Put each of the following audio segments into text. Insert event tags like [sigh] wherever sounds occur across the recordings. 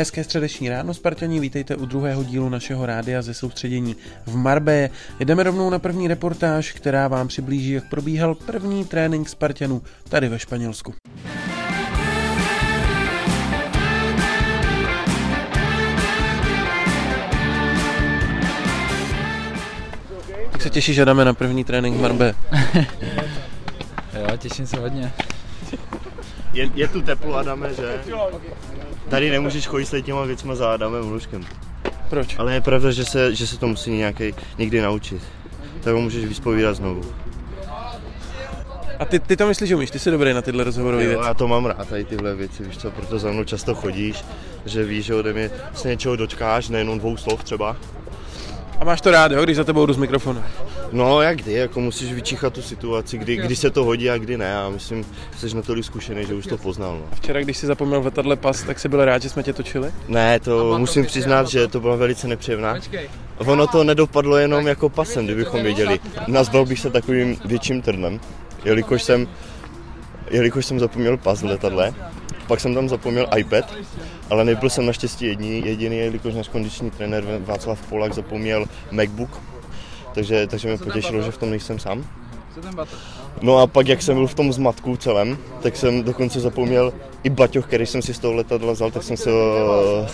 Hezké středeční ráno, Spartani, vítejte u druhého dílu našeho rádia ze soustředění v Marbeje. Jdeme rovnou na první reportáž, která vám přiblíží, jak probíhal první trénink Spartanů tady ve Španělsku. Jak se těšíš, že jdeme na první trénink v Marbe? [laughs] jo, těším se hodně. Je, je tu teplo, Adame, že? Tady nemůžeš chodit s těma věcma za Adamem Hluškem. Proč? Ale je pravda, že se, že se to musí nějaký, někdy naučit. Tak ho můžeš vyspovídat znovu. A ty, ty to myslíš, že umíš? Ty jsi dobrý na tyhle rozhovorové věci. já to mám rád, tady tyhle věci, víš co, proto za mnou často chodíš, že víš, že ode mě se něčeho dočkáš, nejenom dvou slov třeba. A máš to rád, jo, když za tebou jdu z mikrofonu. No jak kdy, jako musíš vyčíchat tu situaci, kdy, kdy se to hodí a kdy ne. A myslím, že jsi natolik zkušený, že už to poznal. No. Včera, když si zapomněl v letadle pas, tak jsi byl rád, že jsme tě točili? Ne, to musím přiznat, že to byla velice nepříjemná. Ono to nedopadlo jenom jako pasem, kdybychom věděli. Nazval bych se takovým větším trnem, jelikož jsem, jelikož jsem zapomněl pas v letadle. Pak jsem tam zapomněl iPad, ale nebyl jsem naštěstí jediný, jediný jelikož náš kondiční trenér Václav Polak zapomněl MacBook. Takže, takže mě potěšilo, že v tom nejsem sám. No a pak, jak jsem byl v tom zmatku celém, tak jsem dokonce zapomněl i baťoch, který jsem si z toho letadla vzal, tak jsem se uh, uh,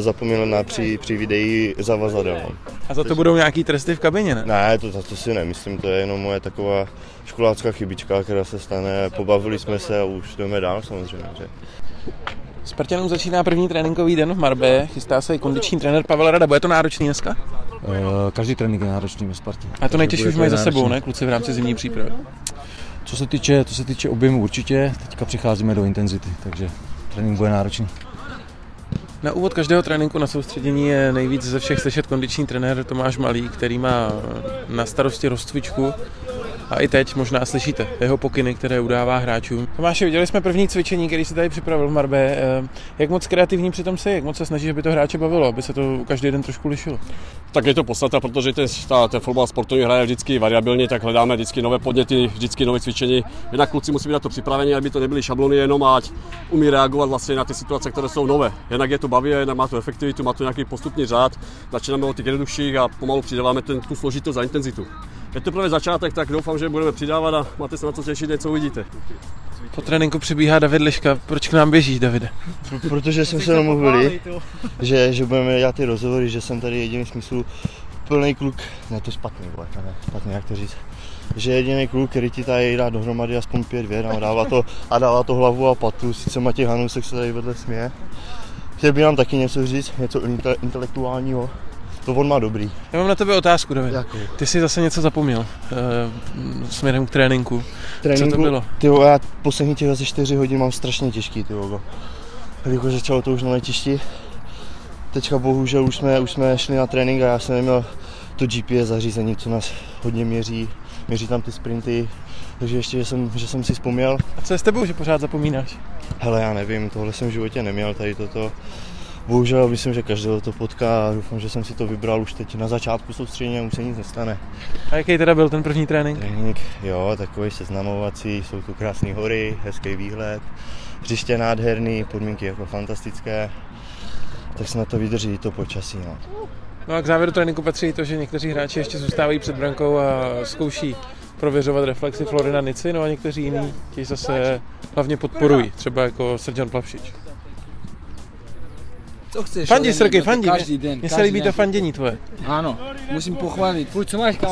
zapomněl na při, při videi zavazadel. A za to budou nějaký tresty v kabině, ne? Ne, to, to, to si nemyslím, to je jenom moje taková školácká chybička, která se stane. Pobavili jsme se a už jdeme dál samozřejmě. Že? Spartanům začíná první tréninkový den v Marbe, chystá se i kondiční trenér Pavel Rada. Bude to náročný dneska? Eh, Každý trénink je náročný ve Spartě. A to nejtěžší už mají za sebou, ne, kluci v rámci zimní přípravy? Co se týče, co se týče objemu určitě, teďka přicházíme do intenzity, takže trénink bude náročný. Na úvod každého tréninku na soustředění je nejvíc ze všech slyšet kondiční trenér Tomáš Malý, který má na starosti rozcvičku. A i teď možná slyšíte jeho pokyny, které udává hráčům. Tomáši, viděli jsme první cvičení, který si tady připravil v Marbe. Eh, Jak moc kreativní přitom jsi? Jak moc se snažíš, aby to hráče bavilo, aby se to každý den trošku lišilo? Tak je to podstata, protože ten, ta, ten fotbal sportovní hraje vždycky variabilně, tak hledáme vždycky nové podněty, vždycky nové cvičení. Jednak kluci musí být na to připraveni, aby to nebyly šablony jenom, ať umí reagovat vlastně na ty situace, které jsou nové. Jednak je to baví, jednak má to efektivitu, má to nějaký postupný řád. Začínáme od těch jednodušších a pomalu přidáváme ten, tu složitost a intenzitu. Je to právě začátek, tak doufám, že budeme přidávat a máte se na co těšit, něco uvidíte. Po tréninku přibíhá David Liška. Proč k nám běžíš, Davide? Protože jsme se domluvili, že, že budeme dělat ty rozhovory, že jsem tady jediný smysl plný kluk, ne to je špatný, vole, to ne, špatný, jak to říct, že jediný kluk, který ti tady dá dohromady aspoň pět věd a dává to, a dává to hlavu a patu, sice Matěj Hanusek se tady vedle směje. Chtěl by nám taky něco říct, něco inte- intelektuálního, to on má dobrý. Já mám na tebe otázku, David. Jakou? Ty jsi zase něco zapomněl uh, směrem k tréninku. Co to bylo? Ty já poslední těch asi 4 hodin mám strašně těžký, ty vole. Jelikož začalo to už na letišti. Teďka bohužel už jsme, už jsme šli na trénink a já jsem neměl to GPS zařízení, co nás hodně měří. Měří tam ty sprinty, takže ještě, že jsem, že jsem si vzpomněl. A co je s tebou, že pořád zapomínáš? Hele, já nevím, tohle jsem v životě neměl, tady toto. Bohužel myslím, že každého to potká a doufám, že jsem si to vybral už teď na začátku soustředění a už se nic nestane. A jaký teda byl ten první trénink? Trénink, jo, takový seznamovací, jsou tu krásné hory, hezký výhled, hřiště nádherný, podmínky jako fantastické, tak se na to vydrží to počasí. No. No a k závěru tréninku patří to, že někteří hráči ještě zůstávají před brankou a zkouší prověřovat reflexy Florina Nici, no a někteří jiní ti zase hlavně podporují, třeba jako Srdjan Plavšič. Co chceš? Mě, Srky, fandi. Každý den. Mně se líbí to fandění tvoje. Ano, musím pochválit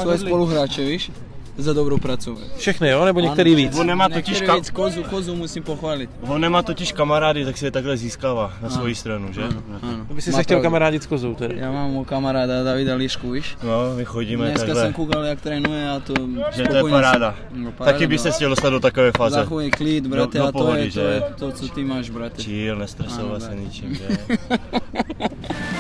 svoje spoluhráče, víš? Za dobrou prácu. Všechny, jo? Nebo některý víc? On nemá totiž, ka- víc, kozu, kozu musím pochválit. on nemá totiž kamarády, tak si je takhle získává na svoji stranu, že? Ano. By si se chtěl kamarádit s kozou tedy. Já mám u kamaráda Davida Lišku, víš? No, my chodíme Dneska takhle, jsem koukal, jak trénuje a to že to je paráda. jsem- No, paráda, Taky by no. se chtěl dostat do takové fáze. Zachovej klid, brate, do a to pohody, je, to je to, co ty máš, brate. Chill, nestresovat Ano, se ničím, že? [laughs]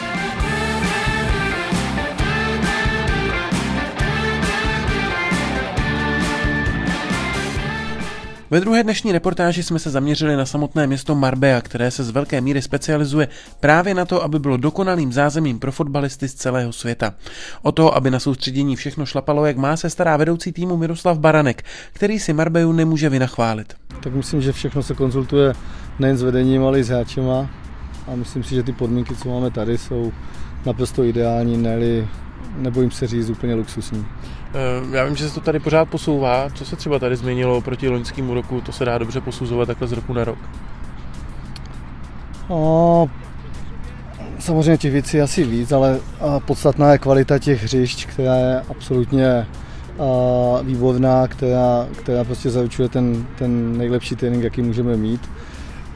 Ve druhé dnešní reportáži jsme se zaměřili na samotné město Marbella, které se z velké míry specializuje právě na to, aby bylo dokonalým zázemím pro fotbalisty z celého světa. O to, aby na soustředění všechno šlapalo, jak má se stará vedoucí týmu Miroslav Baranek, který si Marbellu nemůže vynachválit. tak myslím, že všechno se konzultuje nejen s vedením, ale i s hráčema. a myslím si, že ty podmínky, co máme tady, jsou naprosto ideální, neli, nebojím se říct, úplně luxusní. Eh, já vím, že se to tady pořád posouvá. Co se třeba tady změnilo proti loňskému roku? To se dá dobře posuzovat takhle z roku na rok. No, samozřejmě těch věcí asi víc, ale podstatná je kvalita těch hřišť, která je absolutně výborná, která, která prostě zaručuje ten, ten nejlepší trénink, jaký můžeme mít.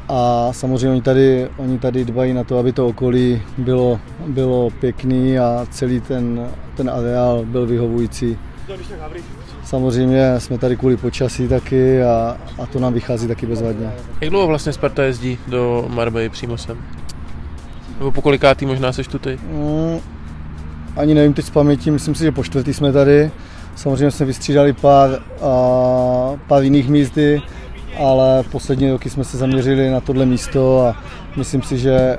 A samozřejmě oni tady, oni tady dbají na to, aby to okolí bylo, bylo pěkný a celý ten, ten areál byl vyhovující. Samozřejmě jsme tady kvůli počasí taky a, a to nám vychází taky bezvadně. Jak dlouho vlastně Sparta jezdí do Marbej přímo sem? Nebo po kolikátý možná seš tu ty? Mm, ani nevím teď z paměti, myslím si, že po čtvrtý jsme tady. Samozřejmě jsme vystřídali pár, a, pár jiných mízdy, ale poslední roky jsme se zaměřili na tohle místo a myslím si, že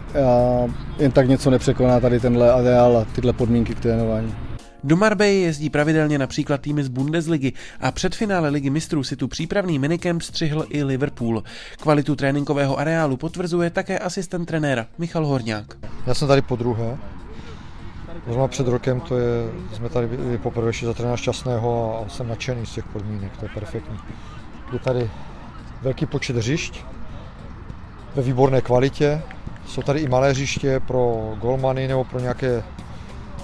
jen tak něco nepřekoná tady tenhle areál a tyhle podmínky k trénování. Do Marbej jezdí pravidelně například týmy z Bundesligy a před finále ligy mistrů si tu přípravný minicamp střihl i Liverpool. Kvalitu tréninkového areálu potvrzuje také asistent trenéra Michal Horňák. Já jsem tady po druhé. Možná před rokem to je, jsme tady byli poprvé ještě za trenéra Šťastného a jsem nadšený z těch podmínek, to je perfektní. Je tady velký počet hřišť ve výborné kvalitě. Jsou tady i malé hřiště pro golmany nebo pro nějaké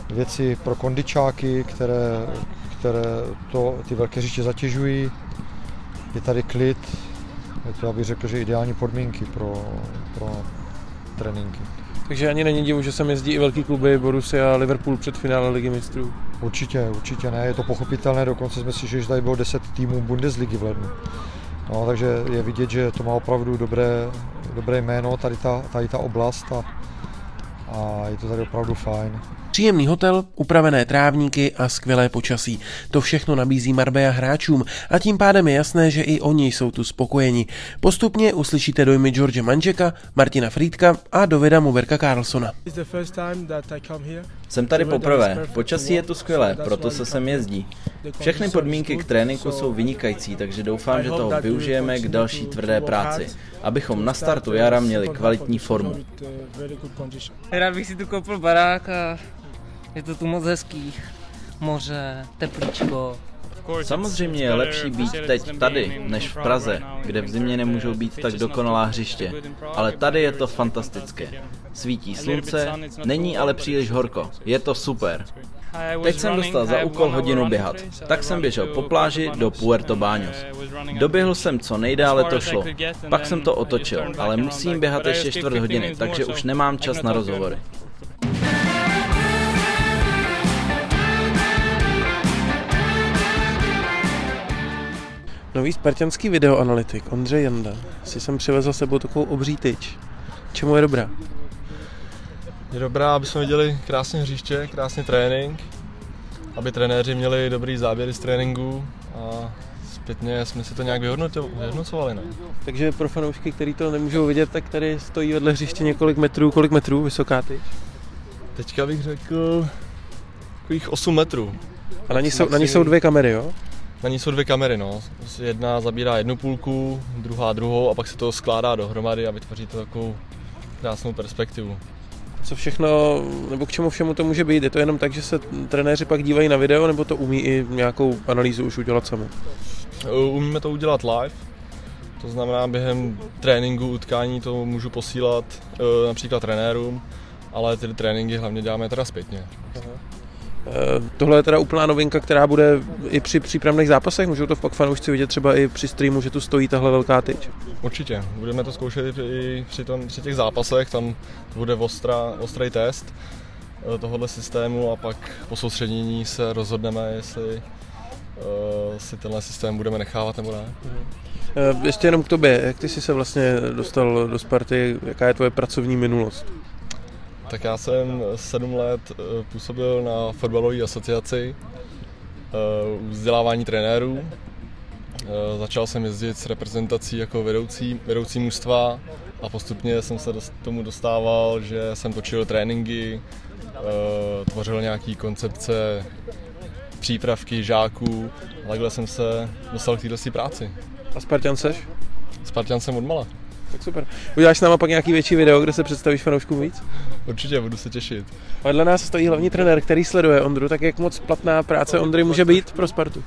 věci pro kondičáky, které, které to, ty velké hřiště zatěžují. Je tady klid, je to, abych řekl, že ideální podmínky pro, pro tréninky. Takže ani není divu, že sem jezdí i velký kluby Borussia a Liverpool před finále ligy mistrů. Určitě, určitě ne, je to pochopitelné, dokonce jsme si, že tady bylo 10 týmů Bundesligy v lednu. No, takže je vidět, že to má opravdu dobré, dobré jméno, tady ta, tady ta oblast a, a je to tady opravdu fajn. Příjemný hotel, upravené trávníky a skvělé počasí. To všechno nabízí Marbella hráčům a tím pádem je jasné, že i oni jsou tu spokojeni. Postupně uslyšíte dojmy George Manžeka, Martina Friedka a Dovida Muverka Carlsona. Jsem tady poprvé. Počasí je tu skvělé, proto se sem jezdí. Všechny podmínky k tréninku jsou vynikající, takže doufám, že toho využijeme k další tvrdé práci, abychom na startu jara měli kvalitní formu. Rád bych si tu koupil barák a je to tu moc hezký. Moře, teplíčko. Samozřejmě je lepší být teď tady, než v Praze, kde v zimě nemůžou být tak dokonalá hřiště. Ale tady je to fantastické. Svítí slunce, není ale příliš horko. Je to super. Teď jsem dostal za úkol hodinu běhat, tak jsem běžel po pláži do Puerto Baños. Doběhl jsem co nejdále to šlo, pak jsem to otočil, ale musím běhat ještě čtvrt hodiny, takže už nemám čas na rozhovory. Nový spartianský videoanalytik Ondřej Janda si jsem přivezl sebou takovou obří tyč. Čemu je dobrá? Je dobrá, aby jsme viděli krásně hřiště, krásně trénink, aby trenéři měli dobrý záběry z tréninku a zpětně jsme si to nějak vyhodnocovali. Ne? Takže pro fanoušky, kteří to nemůžou vidět, tak tady stojí vedle hřiště několik metrů. Kolik metrů vysoká ty? Teďka bych řekl takových 8 metrů. A na ní, jsou, na ní jsou dvě kamery, jo? Na ní jsou dvě kamery, no. Jedna zabírá jednu půlku, druhá druhou a pak se to skládá dohromady a vytvoří to takovou krásnou perspektivu. Co všechno, nebo k čemu všemu to může být? Je to jenom tak, že se trenéři pak dívají na video, nebo to umí i nějakou analýzu už udělat sami? Umíme to udělat live, to znamená během tréninku, utkání to můžu posílat e, například trenérům, ale ty tréninky hlavně děláme teda zpětně. Aha. Eh, tohle je teda úplná novinka, která bude i při přípravných zápasech. Můžou to pak fanoušci vidět třeba i při streamu, že tu stojí tahle velká tyč. Určitě. Budeme to zkoušet i při, tom, při těch zápasech. Tam bude ostra, ostrý test eh, tohohle systému a pak po soustředění se rozhodneme, jestli uh, si tenhle systém budeme nechávat nebo ne. Ještě jenom k tobě, jak ty jsi se vlastně dostal do Sparty, jaká je tvoje pracovní minulost? Tak já jsem sedm let eh, působil na fotbalové asociaci eh, vzdělávání trenérů. Eh, začal jsem jezdit s reprezentací jako vedoucí, vedoucí mužstva a postupně jsem se k tomu dostával, že jsem točil tréninky, tvořil nějaký koncepce přípravky žáků a takhle jsem se dostal k této práci. A Spartan seš? Spartan jsem odmala. Tak super. Uděláš s náma pak nějaký větší video, kde se představíš fanouškům víc? Určitě, budu se těšit. Vedle nás stojí hlavní trenér, který sleduje Ondru, tak jak moc platná práce Ondry může být pro Spartu?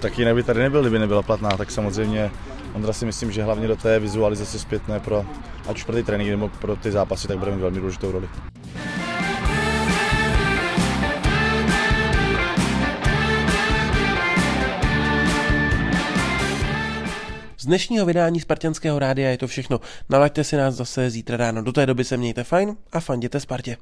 Tak jinak by tady nebyl, kdyby nebyla platná, tak samozřejmě Ondra si myslím, že hlavně do té vizualizace zpětné pro, ať už pro ty tréninky nebo pro ty zápasy, tak bude mít velmi důležitou roli. Dnešního vydání Spartanského rádia je to všechno. Nalaďte si nás zase zítra ráno. Do té doby se mějte fajn a fanděte Spartě.